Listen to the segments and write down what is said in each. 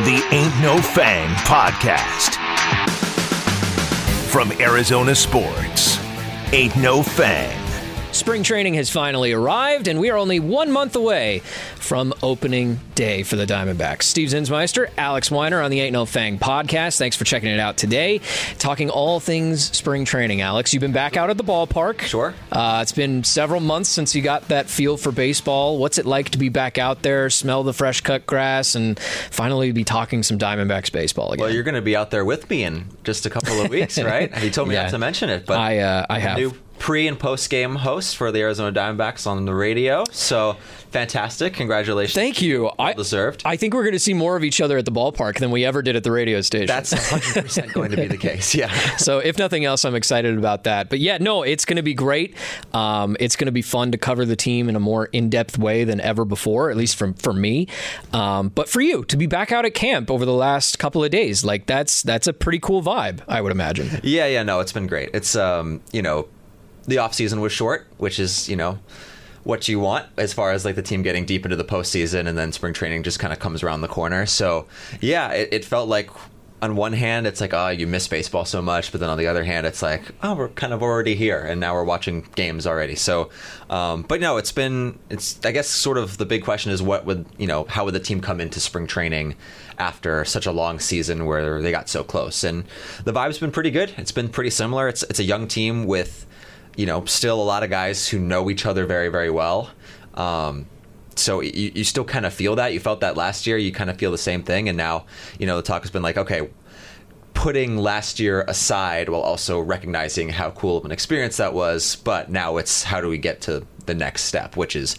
The Ain't No Fang Podcast. From Arizona Sports, Ain't No Fang. Spring training has finally arrived, and we are only one month away from opening day for the Diamondbacks. Steve Zinsmeister, Alex Weiner on the Ain't No Fang podcast. Thanks for checking it out today. Talking all things spring training, Alex. You've been back out at the ballpark. Sure. Uh, it's been several months since you got that feel for baseball. What's it like to be back out there, smell the fresh cut grass, and finally be talking some Diamondbacks baseball again? Well, you're going to be out there with me in just a couple of weeks, right? You told me Yeah. not to mention it, but I, uh, I have. new pre and post game host for the Arizona Diamondbacks on the radio. So fantastic! Congratulations. Thank you. I, deserved. I think we're going to see more of each other at the ballpark than we ever did at the radio station. That's 100 percent going to be the case. Yeah. so if nothing else, I'm excited about that. But yeah, no, it's going to be great. Um, it's going to be fun to cover the team in a more in-depth way than ever before, at least from for me. Um, but for you to be back out at camp over the last couple of days, like that's that's a pretty cool vibe, I would imagine. Yeah, yeah, no, it's been great. It's um, you know, the off season was short, which is you know what you want as far as like the team getting deep into the postseason, and then spring training just kind of comes around the corner. So yeah, it, it felt like. On one hand, it's like, oh, you miss baseball so much, but then on the other hand, it's like, oh, we're kind of already here, and now we're watching games already. So, um, but no, it's been, it's, I guess, sort of the big question is what would, you know, how would the team come into spring training after such a long season where they got so close? And the vibe's been pretty good. It's been pretty similar. It's it's a young team with, you know, still a lot of guys who know each other very very well. Um, so you, you still kind of feel that. You felt that last year. You kind of feel the same thing. And now, you know, the talk has been like, okay, putting last year aside while also recognizing how cool of an experience that was. But now it's how do we get to the next step, which is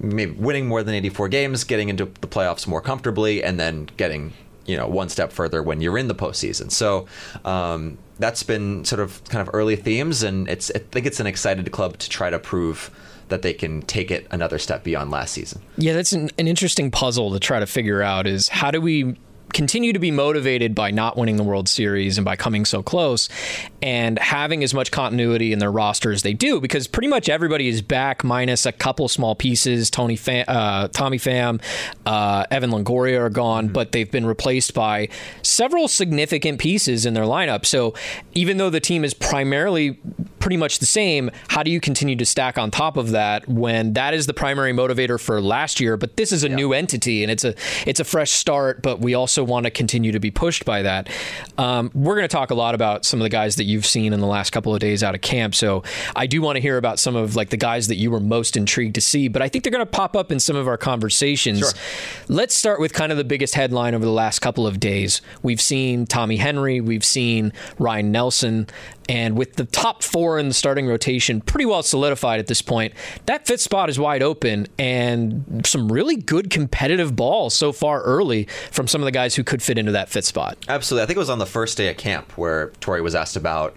maybe winning more than 84 games, getting into the playoffs more comfortably, and then getting you know one step further when you're in the postseason. So um, that's been sort of kind of early themes, and it's I think it's an excited club to try to prove that they can take it another step beyond last season. Yeah, that's an, an interesting puzzle to try to figure out. Is how do we continue to be motivated by not winning the World Series and by coming so close and having as much continuity in their roster as they do because pretty much everybody is back minus a couple small pieces. Tony Pham, uh, Tommy Pham, uh, Evan Longoria are gone, but they've been replaced by several significant pieces in their lineup. So even though the team is primarily pretty much the same, how do you continue to stack on top of that when that is the primary motivator for last year? But this is a new entity and it's a it's a fresh start, but we also want to continue to be pushed by that. Um, we're going to talk a lot about some of the guys that you've seen in the last couple of days out of camp. So I do want to hear about some of like the guys that you were most intrigued to see, but I think they're going to pop up in some of our conversations. Sure. Let's start with kind of the biggest headline over the last couple of days. We've seen Tommy Henry, we've seen Ryan Nelson, and with the top four in the starting rotation pretty well solidified at this point, that fifth spot is wide open and some really good competitive ball so far early from some of the guys who could fit into that fifth spot. Absolutely. I think it was on the first day at camp where Torey was asked about,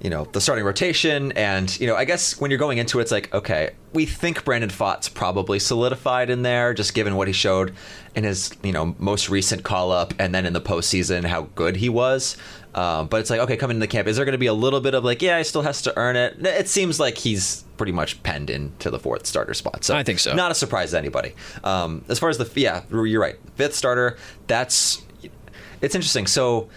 you know, the starting rotation. And, you know, I guess when you're going into it, it's like, okay, we think Brandon Pfaadt's probably solidified in there, just given what he showed in his, you know, most recent call up and then in the postseason, how good he was. Um, but it's like, okay, coming into the camp, is there going to be a little bit of like, yeah, he still has to earn it? It seems like he's pretty much penned into the fourth starter spot. So I think so. Not a surprise to anybody. Um, as far as the, yeah, you're right. Fifth starter, that's, it's interesting. So,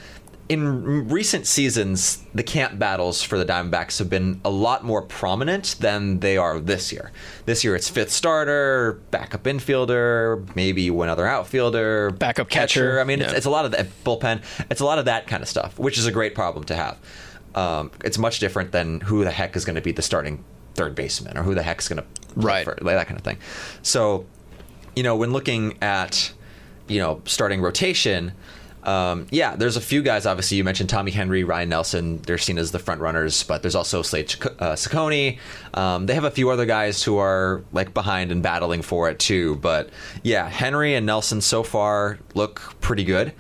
in recent seasons, the camp battles for the Diamondbacks have been a lot more prominent than they are this year. This year, it's fifth starter, backup infielder, maybe one other outfielder, Backup catcher. I mean, it's, Yeah. it's a lot of the bullpen. It's a lot of that kind of stuff, which is a great problem to have. Um, it's much different than who the heck is going to be the starting third baseman or who the heck's going to Right. like that kind of thing. So, you know, when looking at you know starting rotation. Um, yeah, there's a few guys. Obviously, you mentioned Tommy Henry, Ryan Nelson. They're seen as the front runners, but there's also Slade Chic- uh, Cecconi. Um, they have a few other guys who are like behind and battling for it too. But yeah, Henry and Nelson so far look pretty good.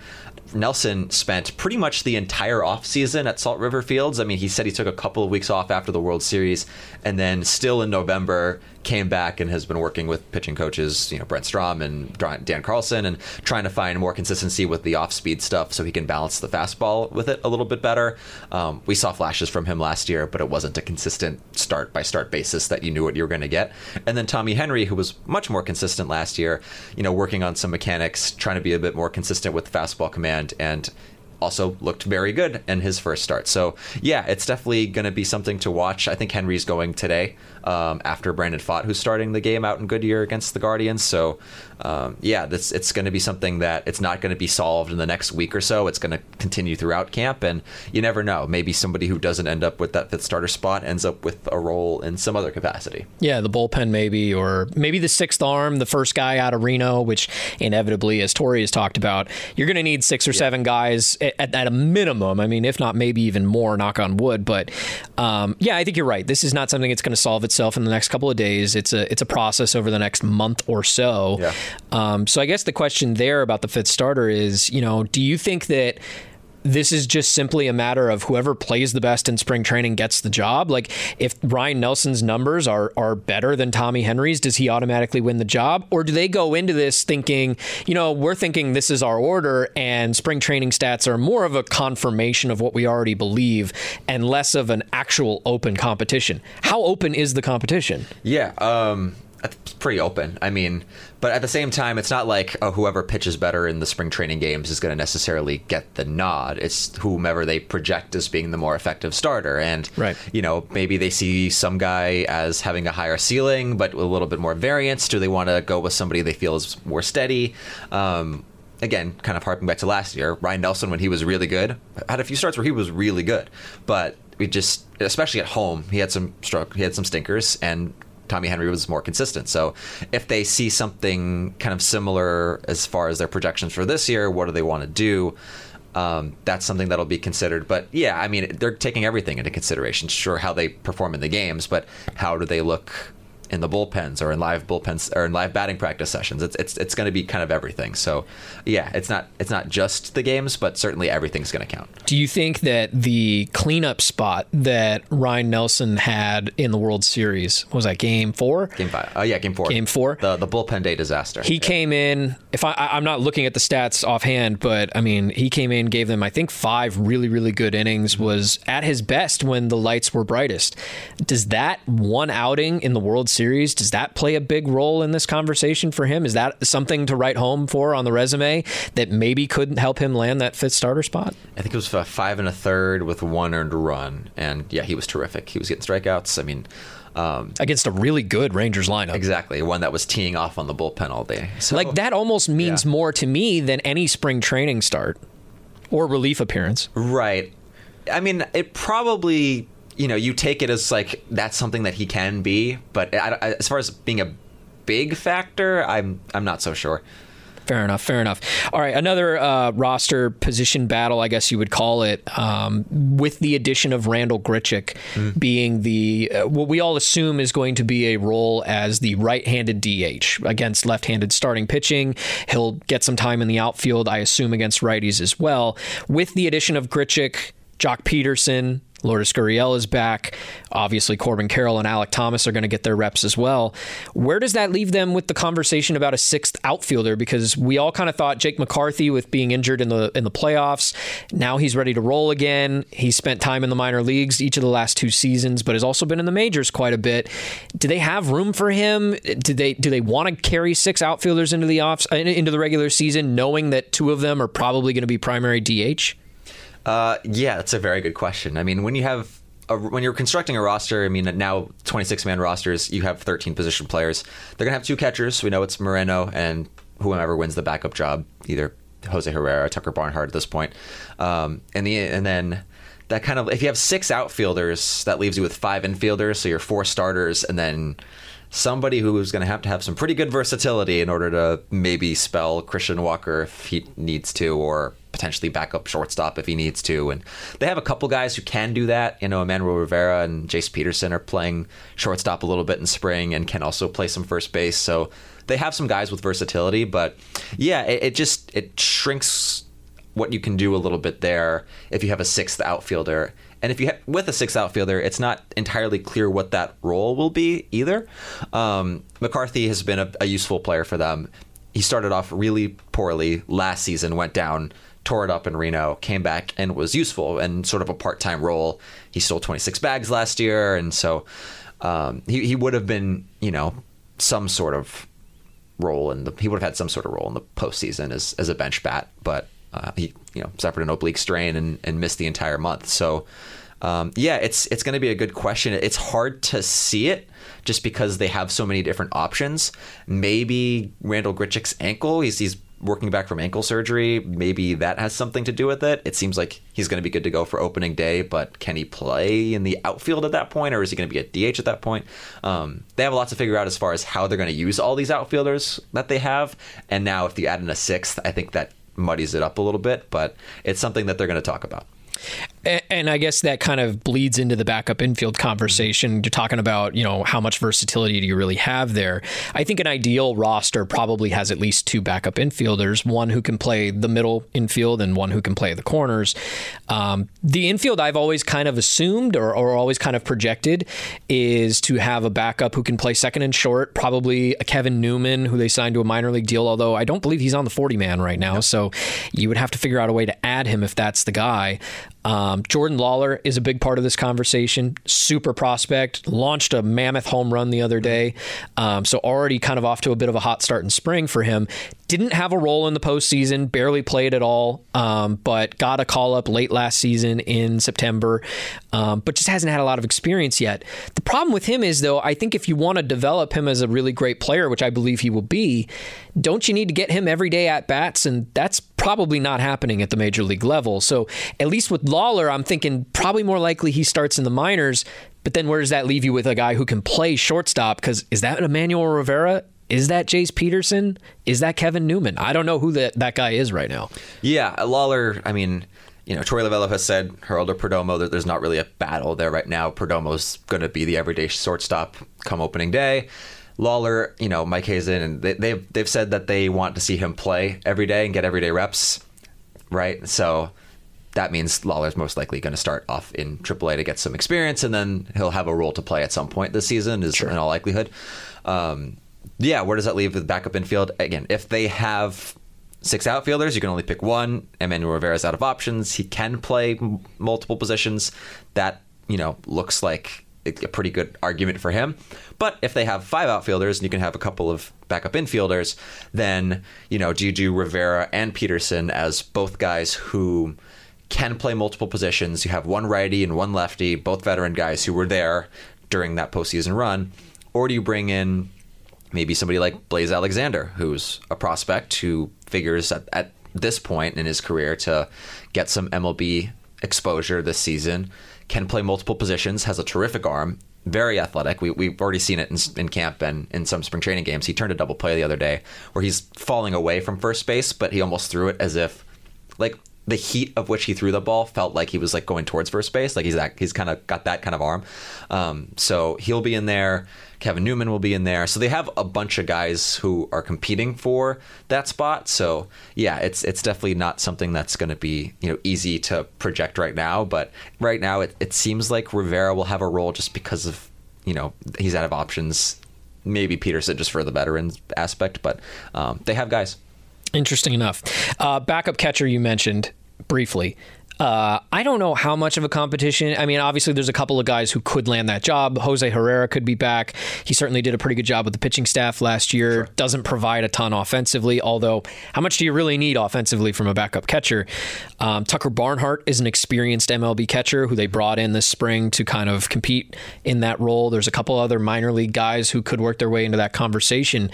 Nelson spent pretty much the entire offseason at Salt River Fields. I mean, he said he took a couple of weeks off after the World Series, and then still in November came back and has been working with pitching coaches, you know, Brent Strom and Dan Carlson, and trying to find more consistency with the off-speed stuff so he can balance the fastball with it a little bit better. Um, we saw flashes from him last year, but it wasn't a consistent start-by-start basis that you knew what you were going to get. And then Tommy Henry, who was much more consistent last year, you know, working on some mechanics, trying to be a bit more consistent with the fastball command, and also looked very good in his first start. So yeah, it's definitely going to be something to watch. I think Henry's going today um, after Brandon Pfaadt, who's starting the game out in Goodyear against the Guardians. So um, yeah, this it's going to be something that it's not going to be solved in the next week or so. It's going to continue throughout camp, and you never know. Maybe somebody who doesn't end up with that fifth starter spot ends up with a role in some other capacity. Yeah, the bullpen maybe, or maybe the sixth arm, the first guy out of Reno, which inevitably, as Torey has talked about, you're going to need six or yeah. seven guys at, at, a minimum. I mean, if not maybe even more. Knock on wood, but um, yeah, I think you're right. This is not something that's going to solve itself in the next couple of days. It's a it's a process over the next month or so. Yeah. Um, so I guess the question there about the fifth starter is, you know, do you think that this is just simply a matter of whoever plays the best in spring training gets the job. Like if Ryan Nelson's numbers are are better than Tommy Henry's, does he automatically win the job? Or do they go into this thinking, you know, we're thinking this is our order and spring training stats are more of a confirmation of what we already believe and less of an actual open competition. How open is the competition? Yeah, um it's pretty open. I mean, but at the same time, it's not like oh, whoever pitches better in the spring training games is going to necessarily get the nod. It's whomever they project as being the more effective starter. And, right. you know, maybe they see some guy as having a higher ceiling, but a little bit more variance. Do they want to go with somebody they feel is more steady? Um, again, kind of harping back to last year, Ryan Nelson, when he was really good, had a few starts where he was really good. But we just, especially at home, he had some stroke, he had some stinkers, and Tommy Henry was more consistent. So if they see something kind of similar as far as their projections for this year, what do they want to do? Um, that's something that'll be considered. But yeah, I mean, they're taking everything into consideration. Sure, how they perform in the games, but how do they look in the bullpens or in live bullpens or in live batting practice sessions. It's it's it's going to be kind of everything. So, yeah, it's not it's not just the games, but certainly everything's going to count. Do you think that the cleanup spot that Ryan Nelson had in the World Series was that Game Four? Game Five. Oh yeah, Game Four. Game Four. The the bullpen day disaster. He yeah. came in. If I I'm not looking at the stats offhand, but I mean he came in, gave them I think five really really good innings. Was at his best when the lights were brightest. Does that one outing in the World Series series. Does that play a big role in this conversation for him? Is that something to write home for on the resume that maybe couldn't help him land that fifth starter spot? I think it was five and a third with one earned run, and yeah, he was terrific. He was getting strikeouts. I mean. Um, against a really good Rangers lineup. Exactly, one that was teeing off on the bullpen all day. So, like that almost means yeah. more to me than any spring training start or relief appearance. Right. I mean, it probably you know, you take it as like that's something that he can be, but I, I, as far as being a big factor, I'm I'm not so sure. Fair enough. Fair enough. All right, another uh, roster position battle, I guess you would call it, um, with the addition of Randal Grichuk mm. being the uh, what we all assume is going to be a role as the right-handed DH against left-handed starting pitching. He'll get some time in the outfield, I assume, against righties as well. With the addition of Grichuk, Joc Pederson, Lourdes Gurriel is back. Obviously, Corbin Carroll and Alek Thomas are going to get their reps as well. Where does that leave them with the conversation about a sixth outfielder? Because we all kind of thought Jake McCarthy, with being injured in the in the playoffs, now he's ready to roll again. He spent time in the minor leagues each of the last two seasons, but has also been in the majors quite a bit. Do they have room for him? Do they do they want to carry six outfielders into the off uh, into the regular season, knowing that two of them are probably going to be primary DH? Uh, yeah, that's a very good question. I mean, when you have a, when you're constructing a roster, I mean, now 26 man rosters, you have 13 position players. They're gonna have two catchers. We know it's Moreno and whoever wins the backup job, either Jose Herrera, Tucker Barnhart at this point. Um, and the and then that kind of if you have six outfielders, that leaves you with five infielders. So you're four starters, and then somebody who's going to have to have some pretty good versatility in order to maybe spell Christian Walker if he needs to, or potentially backup shortstop if he needs to. And they have a couple guys who can do that. You know, Emmanuel Rivera and Jace Peterson are playing shortstop a little bit in spring and can also play some first base. So they have some guys with versatility, but yeah, it, it just it shrinks what you can do a little bit there if you have a sixth outfielder. And if you have, with a sixth outfielder, it's not entirely clear what that role will be either. Um, McCarthy has been a, a useful player for them. He started off really poorly last season, went down, tore it up in Reno, came back and was useful and sort of a part time role. He stole 26 bags last year, and so um, he he would have been you know some sort of role in the he would have had some sort of role in the postseason as as a bench bat, but uh, he you know suffered an oblique strain and, and missed the entire month. So um, yeah, it's it's going to be a good question. It's hard to see it just because they have so many different options. Maybe Randal Grichuk's ankle. He's he's working back from ankle surgery. Maybe that has something to do with it. It seems like he's going to be good to go for opening day, but can he play in the outfield at that point, or is he going to be a DH at that point? Um, they have a lot to figure out as far as how they're going to use all these outfielders that they have. And now, if you add in a sixth, I think that muddies it up a little bit, but it's something that they're going to talk about. And I guess that kind of bleeds into the backup infield conversation. You're talking about, you know, how much versatility do you really have there? I think an ideal roster probably has at least two backup infielders, one who can play the middle infield and one who can play the corners. Um, the infield I've always kind of assumed or, or always kind of projected is to have a backup who can play second and short, probably a Kevin Newman, who they signed to a minor league deal, although I don't believe he's on the 40 man right now. So you would have to figure out a way to add him if that's the guy. Um, Jordan Lawlar is a big part of this conversation. Super prospect, launched a mammoth home run the other day. Um, so already kind of off to a bit of a hot start in spring for him. Didn't have a role in the postseason, barely played at all, um, but got a call up late last season in September, um, but just hasn't had a lot of experience yet. The problem with him is, though, I think if you want to develop him as a really great player, which I believe he will be, don't you need to get him every day at bats? And that's probably not happening at the major league level. So at least with Lawlar, I'm thinking probably more likely he starts in the minors. But then where does that leave you with a guy who can play shortstop? Because is that Emmanuel Rivera? Is that Jace Peterson? Is that Kevin Newman? I don't know who that, that guy is right now. Yeah, Lawlar, I mean, you know, Torey Lovullo has said Geraldo Perdomo, that there's not really a battle there right now. Perdomo's going to be the everyday shortstop come opening day. Lawlar, you know, Mike Hazen, and they, they've they've said that they want to see him play every day and get everyday reps, right? So that means Lawlar's most likely going to start off in AAA to get some experience, and then he'll have a role to play at some point this season, is sure. in all likelihood. Um, yeah, where does that leave the backup infield? Again, if they have six outfielders, you can only pick one. Emmanuel Rivera's out of options. He can play m- multiple positions. That, you know, looks like a pretty good argument for him. But if they have five outfielders and you can have a couple of backup infielders, then, you know, do you do Rivera and Peterson as both guys who can play multiple positions? You have one righty and one lefty, both veteran guys who were there during that postseason run. Or do you bring in maybe somebody like Blaze Alexander, who's a prospect who figures at, at this point in his career to get some MLB exposure this season, can play multiple positions, has a terrific arm, very athletic. We, we've already seen it in, in camp and in some spring training games. He turned a double play the other day where he's falling away from first base, but he almost threw it as if, like, the heat of which he threw the ball felt like he was like going towards first base. Like he's that he's kind of got that kind of arm. Um, so he'll be in there. Kevin Newman will be in there. So they have a bunch of guys who are competing for that spot. So yeah, it's it's definitely not something that's going to be you know easy to project right now. But right now, it, it seems like Rivera will have a role just because of you know he's out of options. Maybe Peterson just for the veteran aspect, but um, they have guys. Interesting enough. Uh, backup catcher you mentioned briefly. Uh, I don't know how much of a competition. I mean, obviously, there's a couple of guys who could land that job. Jose Herrera could be back. He certainly did a pretty good job with the pitching staff last year. Sure. Doesn't provide a ton offensively, although, how much do you really need offensively from a backup catcher? Um, Tucker Barnhart is an experienced MLB catcher who they brought in this spring to kind of compete in that role. There's a couple other minor league guys who could work their way into that conversation.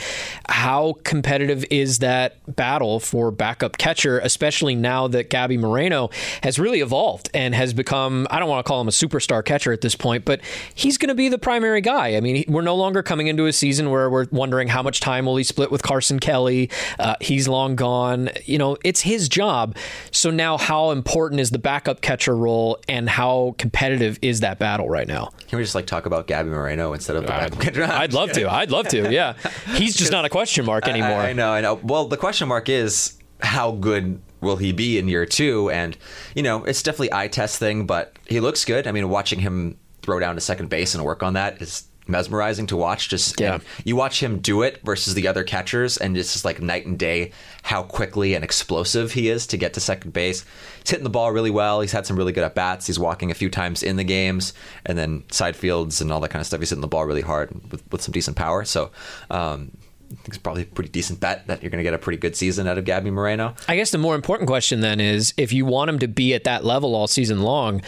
How competitive is that battle for backup catcher, especially now that Gabby Moreno has really evolved and has become, I don't want to call him a superstar catcher at this point, but he's going to be the primary guy. I mean, we're no longer coming into a season where we're wondering how much time will he split with Carson Kelly. Uh, he's long gone. You know, it's his job. So now, how important is the backup catcher role and how competitive is that battle right now? Can we just like talk about Gabby Moreno instead of the I'd, backup catcher? I'd love to. I'd love to. Yeah. He's just not a question mark anymore. I, I know. I know. Well, the question mark is how good will he be in year two? And you know, it's definitely eye test thing, but he looks good. I mean, watching him throw down to second base and work on that is mesmerizing to watch. Just Yeah. you watch him do it versus the other catchers, and it's just like night and day how quickly and explosive he is to get to second base. He's hitting the ball really well. He's had some really good at bats. He's walking a few times in the games, and then side fields and all that kind of stuff. He's hitting the ball really hard with, with some decent power. So. Um, I think it's probably a pretty decent bet that you're going to get a pretty good season out of Gabby Moreno. I guess the more important question then is if you want him to be at that level all season long,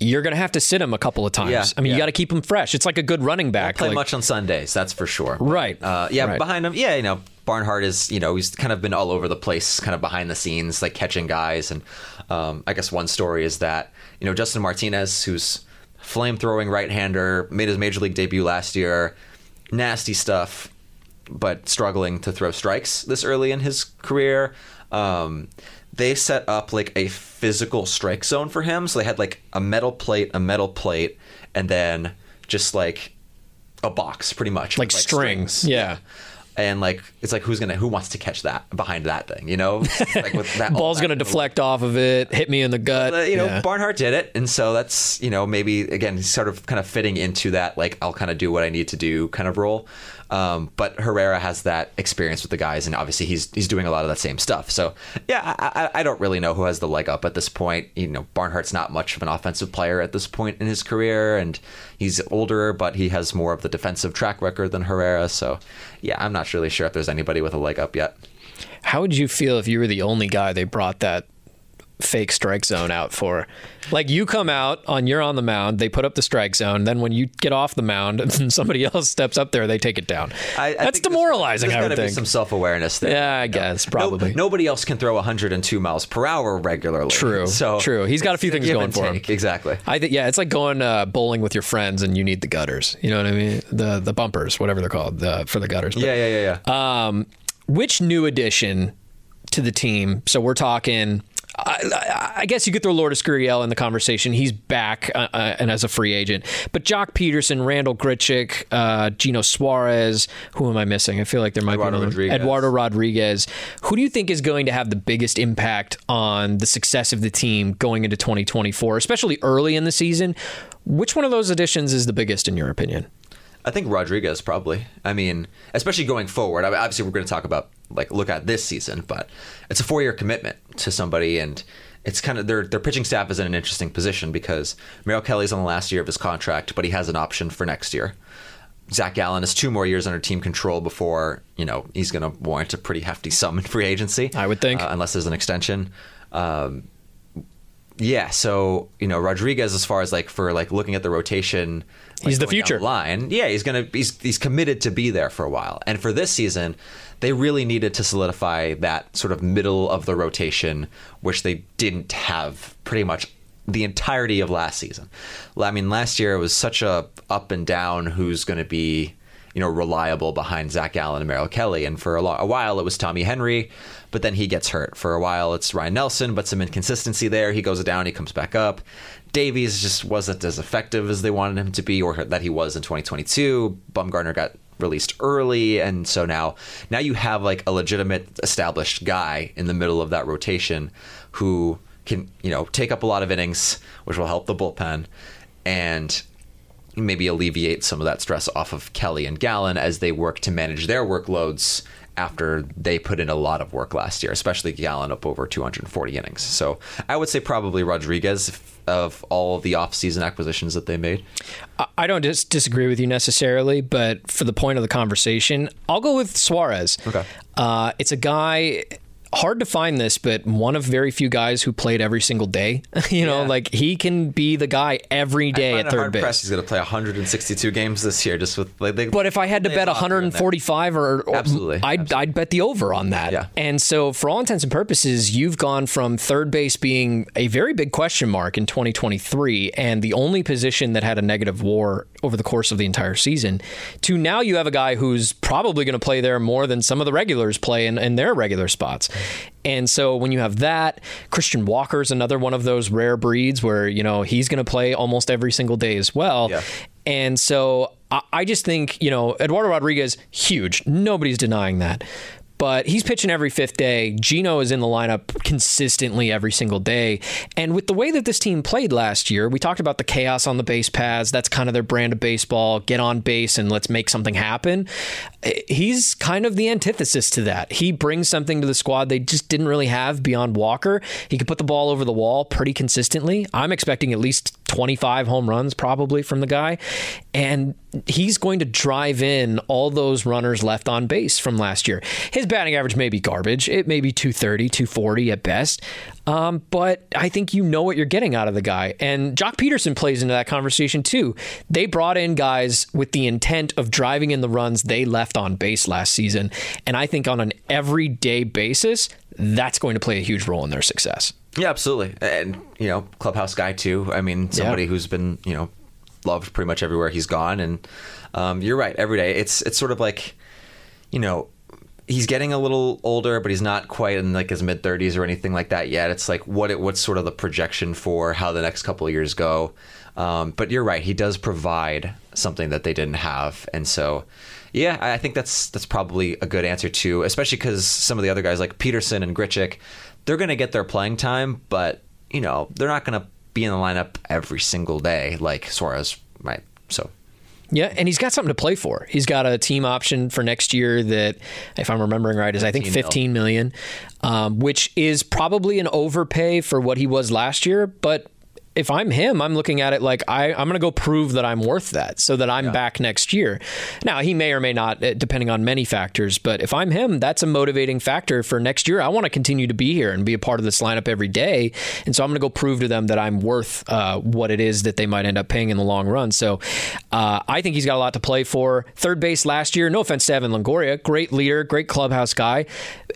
you're going to have to sit him a couple of times. Yeah, I mean, you got to keep him fresh. It's like a good running back. play like- much on Sundays, that's for sure. Right. Uh, yeah, Right. behind him, yeah, you know, Barnhart is, you know, he's kind of been all over the place, kind of behind the scenes, like catching guys. And um, I guess one story is that, you know, Justin Martinez, who's flame throwing right hander, made his major league debut last year, nasty stuff, but struggling to throw strikes this early in his career. Um, they set up like a physical strike zone for him. So they had like a metal plate, a metal plate, and then just like a box pretty much Like with, strings, yeah. and like it's like who's gonna who wants to catch that behind that thing you know like with that Ball's going to kind deflect off of it, hit me in the gut. Uh, you know Yeah. Barnhart did it and so that's you know maybe again sort of kind of fitting into that like I'll kind of do what I need to do kind of role um, but Herrera has that experience with the guys and obviously he's he's doing a lot of that same stuff. So yeah I, I, I don't really know who has the leg up at this point. You know Barnhart's not much of an offensive player at this point in his career and he's older but he has more of the defensive track record than Herrera. So yeah I'm not really sure if there's anybody with a leg up yet. How would you feel if you were the only guy they brought that fake strike zone out for? Like you come out on you're on the mound, they put up the strike zone, then when you get off the mound and somebody else steps up there, they take it down. I, I That's there's- demoralizing. There's I got to be some self-awareness there. Yeah, I guess, No- probably. nobody else can throw 102 miles per hour regularly. True, So true. He's got a few things going for him. Exactly. I think yeah, it's like going uh, bowling with your friends and you need the gutters. You know what I mean? The the bumpers, whatever they're called, the, for the gutters. But, Yeah, yeah, yeah, yeah. Um, which new addition to the team? So we're talking. I, I, guess you could throw Lourdes Gurriel in the conversation. He's back uh, uh, and as a free agent. But Joc Pederson, Randal Grichuk, uh, Geno Suarez. Who am I missing? I feel like there might Eduardo be another- Rodriguez. Eduardo Rodriguez. Who do you think is going to have the biggest impact on the success of the team going into 2024, especially early in the season? Which one of those additions is the biggest in your opinion? I think Rodriguez probably. I mean, especially going forward. I mean, obviously, we're going to talk about like look at this season, but it's a four-year commitment to somebody, and it's kind of their their pitching staff is in an interesting position because Merrill Kelly's on the last year of his contract, but he has an option for next year. Zac Gallen has two more years under team control before you know he's going to warrant a pretty hefty sum in free agency. I would think. uh, unless there's an extension. Um, yeah, so you know Rodriguez, as far as like for like looking at the rotation, like, He's the future. line. Yeah, he's gonna he's he's committed to be there for a while. And for this season, they really needed to solidify that sort of middle of the rotation, which they didn't have pretty much the entirety of last season. I mean, last year it was such a up and down who's going to be you know reliable behind Zac Gallen and Merrill Kelly, and for a, a while it was Tommy Henry, but then he gets hurt. For a while it's Ryan Nelson, but some inconsistency there. He goes down, he comes back up. Davies just wasn't as effective as they wanted him to be, or that he was in 2022. Bumgarner got released early, and so now now you have like a legitimate established guy in the middle of that rotation who can you know take up a lot of innings, which will help the bullpen, and maybe alleviate some of that stress off of Kelly and Gallen as they work to manage their workloads after they put in a lot of work last year, especially Gallen up over 240 innings. So I would say probably Rodriguez of all of the offseason acquisitions that they made. I- I don't dis- disagree with you necessarily, but for the point of the conversation, I'll go with Suarez. Okay. Uh, it's a guy. Hard to find this, but one of very few guys who played every single day. you know, Yeah. like he can be the guy every day I at third base. He's going to play 162 games this year, just with like. They, But if I had to bet have Oscar in there. 145 or, or Absolutely, I'd, absolutely. I'd bet the over on that. Yeah. And so, for all intents and purposes, you've gone from third base being a very big question mark in 2023 and the only position that had a negative war over the course of the entire season to now you have a guy who's probably going to play there more than some of the regulars play in, in their regular spots. And so when you have that, Christian Walker's another one of those rare breeds where, you know, he's going to play almost every single day as well. Yeah. And so I, I just think, you know, Eduardo Rodriguez, huge. Nobody's denying that. But he's pitching every fifth day. Geno is in the lineup consistently every single day. And with the way that this team played last year, we talked about the chaos on the base paths. That's kind of their brand of baseball. Get on base and let's make something happen. He's kind of the antithesis to that. He brings something to the squad they just didn't really have beyond Walker. He can put the ball over the wall pretty consistently. I'm expecting at least 25 home runs probably from the guy. And he's going to drive in all those runners left on base from last year. His batting average may be garbage. It may be 230, 240 at best. Um, but I think you know what you're getting out of the guy. And Joc Pederson plays into that conversation too. They brought in guys with the intent of driving in the runs they left on base last season. And I think on an everyday basis, that's going to play a huge role in their success. Yeah, absolutely. And, you know, clubhouse guy too. I mean, somebody yeah. who's been, you know, loved pretty much everywhere he's gone. And um, you're right, every day. It's it's sort of like, you know, he's getting a little older, but he's not quite in like his mid 30s or anything like that yet. It's like what it, what's sort of the projection for how the next couple of years go. Um, but you're right, he does provide something that they didn't have, and so yeah, I think that's that's probably a good answer too, especially because some of the other guys like Peterson and Grichuk, they're going to get their playing time, but you know they're not going to be in the lineup every single day like Suarez might. So. Yeah, and he's got something to play for. He's got a team option for next year that, if I'm remembering right, is I think 15 million, um, which is probably an overpay for what he was last year. But if I'm him, I'm looking at it like I, am going to go prove that I'm worth that so that I'm yeah. back next year. Now, he may or may not, eh, depending on many factors, but if I'm him, that's a motivating factor for next year. I want to continue to be here and be a part of this lineup every day. And so I'm going to go prove to them that I'm worth uh, what it is that they might end up paying in the long run. So uh, I think he's got a lot to play for. Third base last year, no offense to Evan Longoria, great leader, great clubhouse guy.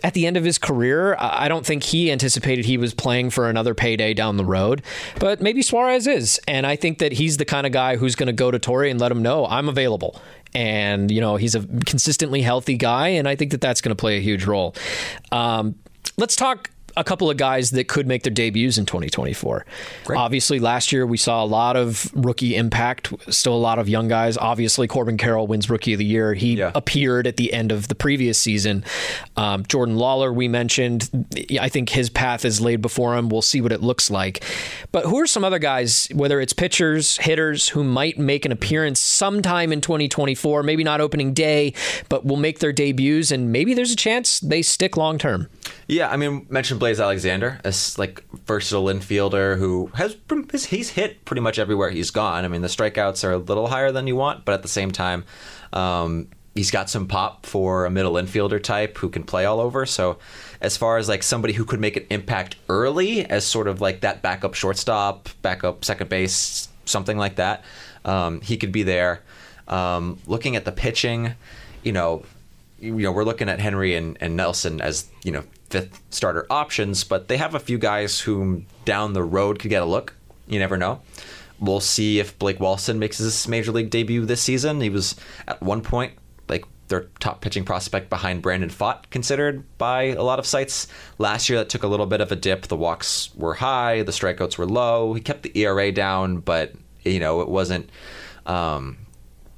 At the end of his career, I don't think he anticipated he was playing for another payday down the road. But maybe Suarez is. And I think that he's the kind of guy who's going to go to Torey and let him know I'm available. And, you know, he's a consistently healthy guy. And I think that that's going to play a huge role. Um, let's talk a couple of guys that could make their debuts in 2024. Great. Obviously, last year we saw a lot of rookie impact, still a lot of young guys. Obviously, Corbin Carroll wins Rookie of the Year. He yeah. appeared at the end of the previous season. Um, Jordan Lawlar, we mentioned. I think his path is laid before him. We'll see what it looks like. But who are some other guys, whether it's pitchers, hitters, who might make an appearance sometime in 2024? Maybe not opening day, but will make their debuts, and maybe there's a chance they stick long term. Yeah, I mean, mentioned Blaze Alexander as like versatile infielder who has he's hit pretty much everywhere he's gone. I mean, the strikeouts are a little higher than you want, but at the same time, um, he's got some pop for a middle infielder type who can play all over. So, as far as like somebody who could make an impact early, as sort of like that backup shortstop, backup second base, something like that, um, he could be there. Um, looking at the pitching, you know, you know, we're looking at Henry and, and Nelson as, you know, fifth starter options, but they have a few guys whom down the road could get a look. You never know. We'll see if Blake Walston makes his major league debut this season. He was at one point like their top pitching prospect behind Brandon Pfaadt, considered by a lot of sites. Last year, that took a little bit of a dip. The walks were high, the strikeouts were low. He kept the ERA down, but you know it wasn't. Um,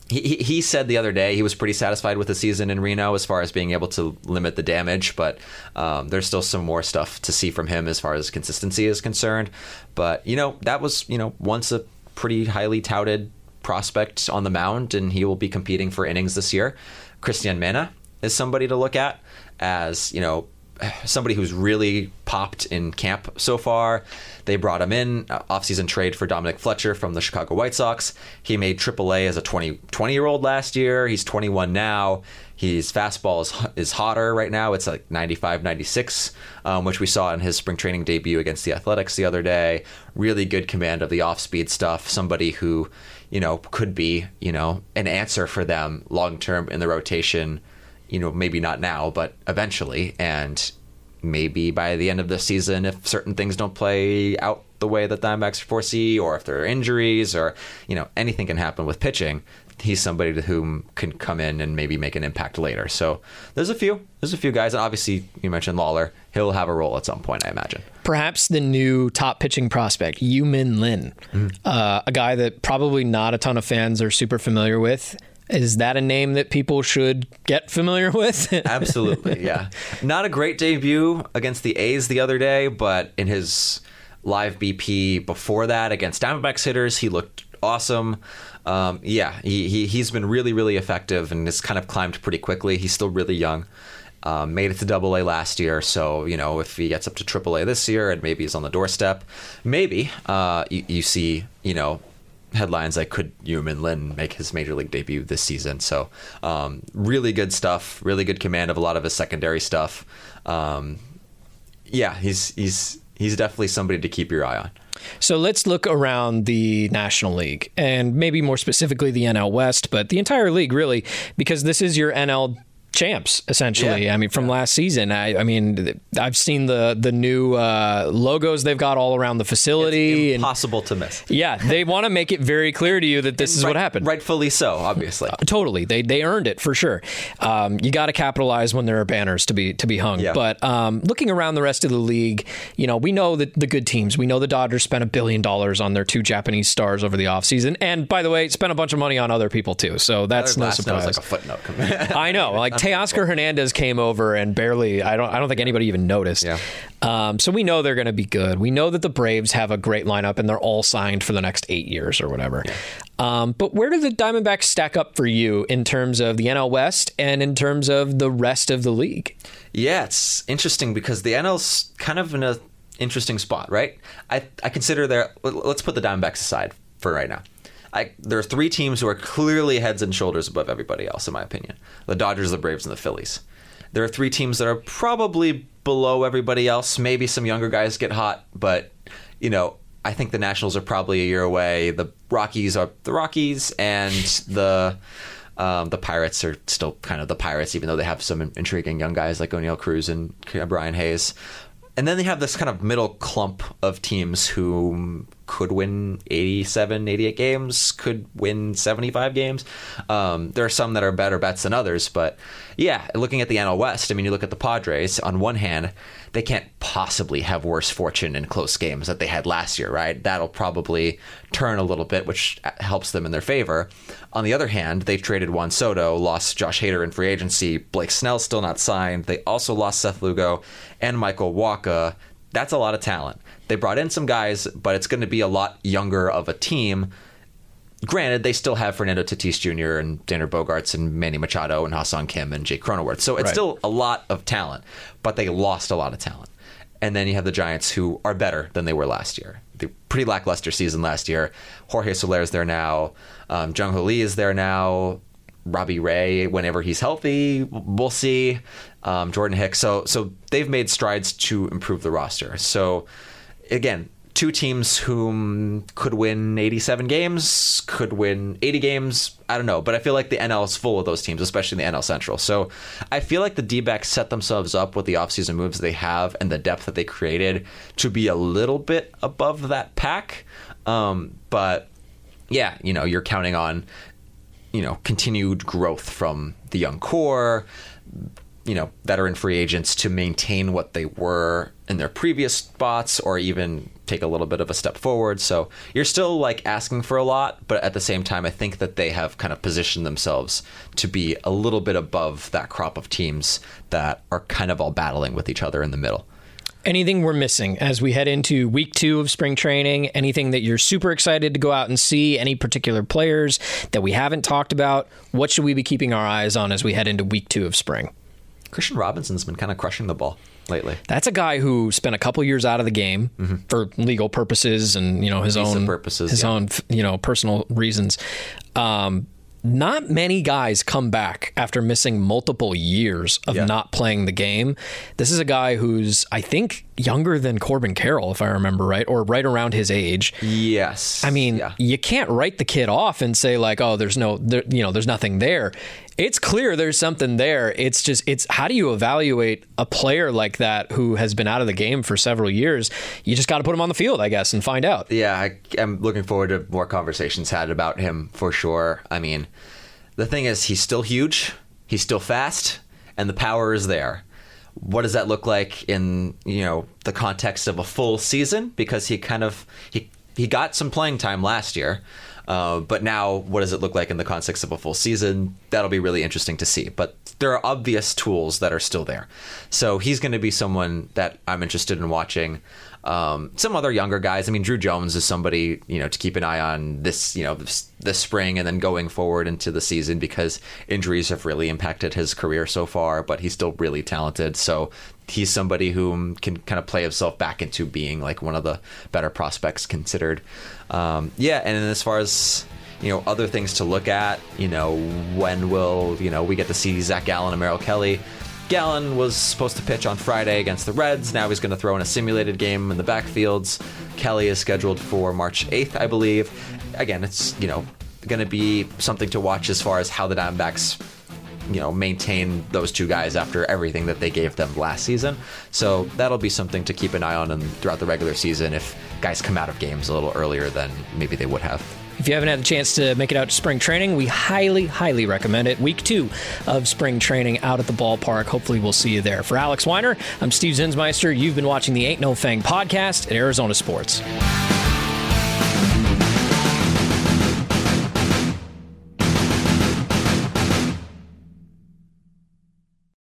he, he said the other day he was pretty satisfied with the season in Reno as far as being able to limit the damage, but um, there's still some more stuff to see from him as far as consistency is concerned. But you know that was you know once a pretty highly touted prospect on the mound, and he will be competing for innings this year. Christian Mena is somebody to look at as you know somebody who's really popped in camp so far. They brought him in uh, offseason trade for Dominic Fletcher from the Chicago White Sox. He made AAA as a 20, 20 year old last year. He's 21 now. His fastball is, is hotter right now. It's like 95, 96, um, which we saw in his spring training debut against the Athletics the other day. Really good command of the off speed stuff. Somebody who, you know, could be, you know, an answer for them long term in the rotation you know, maybe not now, but eventually. And maybe by the end of the season, if certain things don't play out the way that Diamondbacks foresee, or if there are injuries, or, you know, anything can happen with pitching, he's somebody to whom can come in and maybe make an impact later. So there's a few. There's a few guys. And obviously, you mentioned Lawlar. He'll have a role at some point, I imagine. Perhaps the new top pitching prospect, Yu Min Lin, mm. uh, a guy that probably not a ton of fans are super familiar with Is that a name that people should get familiar with? Absolutely, yeah. Not a great debut against the A's the other day, but in his live BP before that against Diamondbacks hitters, he looked awesome. Um, yeah, he, he, he's been really, really effective and has kind of climbed pretty quickly. He's still really young. Um, made it to Double A last year, so you know if he gets up to Triple A this year and maybe he's on the doorstep, maybe uh, you, you see you know headlines like could Yumin Lin make his major league debut this season? So um, really good stuff, really good command of a lot of his secondary stuff. Um, yeah, he's he's he's definitely somebody to keep your eye on. So let's look around the National League and maybe more specifically the NL West, but the entire league really, because this is your NL champs essentially. Yeah. I mean, from yeah. last season. I, I, mean, I've seen the the new uh, logos they've got all around the facility. It's impossible and, to miss. Yeah, they want to make it very clear to you that this and is right, what happened. Rightfully so, obviously. Uh, totally, they they earned it for sure. Um, you got to capitalize when there are banners to be to be hung. Yeah. But um, looking around the rest of the league, you know, we know that the good teams. We know the Dodgers spent a billion dollars on their two Japanese stars over the offseason. and by the way, spent a bunch of money on other people too. So that's no surprise. Like a footnote. I know, like Teoscar Hernandez came over and barely. I don't. I don't think anybody even noticed. Yeah. Um, so we know they're going to be good. We know that the Braves have a great lineup and they're all signed for the next eight years or whatever. Yeah. Um, but where do the Diamondbacks stack up for you in terms of the NL West and in terms of the rest of the league? Yeah, it's interesting because the NL's kind of in a interesting spot, right? I I consider their. Let's put the Diamondbacks aside for right now. I, there are three teams who are clearly heads and shoulders above everybody else, in my opinion: the Dodgers, the Braves, and the Phillies. There are three teams that are probably below everybody else. Maybe some younger guys get hot, but you know, I think the Nationals are probably a year away. The Rockies are the Rockies, and the um, the Pirates are still kind of the Pirates, even though they have some intriguing young guys like Oneil Cruz and Brian Hayes. And then they have this kind of middle clump of teams who could win 87, 88 games, could win 75 games. Um, there are some that are better bets than others, but yeah, looking at the NL West, I mean, you look at the Padres, on one hand, they can't possibly have worse fortune in close games that they had last year, right? That'll probably turn a little bit, which helps them in their favor. On the other hand, they've traded Juan Soto, lost Josh Hader in free agency, Blake Snell still not signed. They also lost Seth Lugo and Michael Wacha. That's a lot of talent. They brought in some guys, but it's going to be a lot younger of a team. Granted, they still have Fernando Tatis Jr. and Xander Bogaerts and Manny Machado and Ha-Seong Kim and Jake Cronenworth. So it's right. still a lot of talent, but they lost a lot of talent. And then you have the Giants who are better than they were last year. The pretty lackluster season last year. Jorge Soler is there now. Um, Jung Hoo Lee is there now. Robbie Ray, whenever he's healthy, we'll see. Um, Jordan Hicks. So so they've made strides to improve the roster. So again, two teams whom could win 87 games, could win 80 games. I don't know, but I feel like the NL is full of those teams, especially in the NL Central. So I feel like the D backs set themselves up with the offseason moves they have and the depth that they created to be a little bit above that pack. Um, but yeah, you know, you're counting on, you know, continued growth from the young core you know veteran free agents to maintain what they were in their previous spots or even take a little bit of a step forward. So you're still like asking for a lot, but at the same time I think that they have kind of positioned themselves to be a little bit above that crop of teams that are kind of all battling with each other in the middle. Anything we're missing as we head into week two of spring training? Anything that you're super excited to go out and see? Any particular players that we haven't talked about? What should we be keeping our eyes on as we head into week two of spring? Kristian Robinson's been kind of crushing the ball lately. That's a guy who spent a couple years out of the game mm-hmm. for legal purposes and you know his Visa own purposes, his yeah. own you know personal reasons. Um, not many guys come back after missing multiple years of yeah. not playing the game. This is a guy who's, I think, younger than Corbin Carroll, if I remember right, or right around his age. Yes. I mean, yeah. you can't write the kid off and say like, oh, there's no, there, you know, there's nothing there. It's clear there's something there. It's just, it's how do you evaluate a player like that who has been out of the game for several years? You just got to put him on the field, I guess, and find out. Yeah, I, I'm looking forward to more conversations had about him for sure. I mean, the thing is, he's still huge, he's still fast, and the power is there what does that look like in you know the context of a full season because he kind of he he got some playing time last year. Uh, but now, what does it look like in the context of a full season? That'll be really interesting to see. But there are obvious tools that are still there. So he's going to be someone that I'm interested in watching. Um, some other younger guys. I mean, Druw Jones is somebody you know to keep an eye on this you know this, this spring and then going forward into the season because injuries have really impacted his career so far. But he's still really talented. So he's somebody who can kind of play himself back into being like one of the better prospects considered. Um, yeah, and as far as you know, other things to look at, you know, when will you know we get to see Zac Gallen and Merrill Kelly? Gallen was supposed to pitch on Friday against the Reds. Now he's going to throw in a simulated game in the backfields. Kelly is scheduled for March 8th, I believe. Again, it's, you know, going to be something to watch as far as how the Diamondbacks you know maintain those two guys after everything that they gave them last season. So that'll be something to keep an eye on throughout the regular season if guys come out of games a little earlier than maybe they would have. If you haven't had the chance to make it out to spring training, we highly, highly recommend it. Week two of spring training out at the ballpark. Hopefully, we'll see you there. For Alex Weiner, I'm Steve Zinsmeister. You've been watching the Ain't No Fang podcast at Arizona Sports.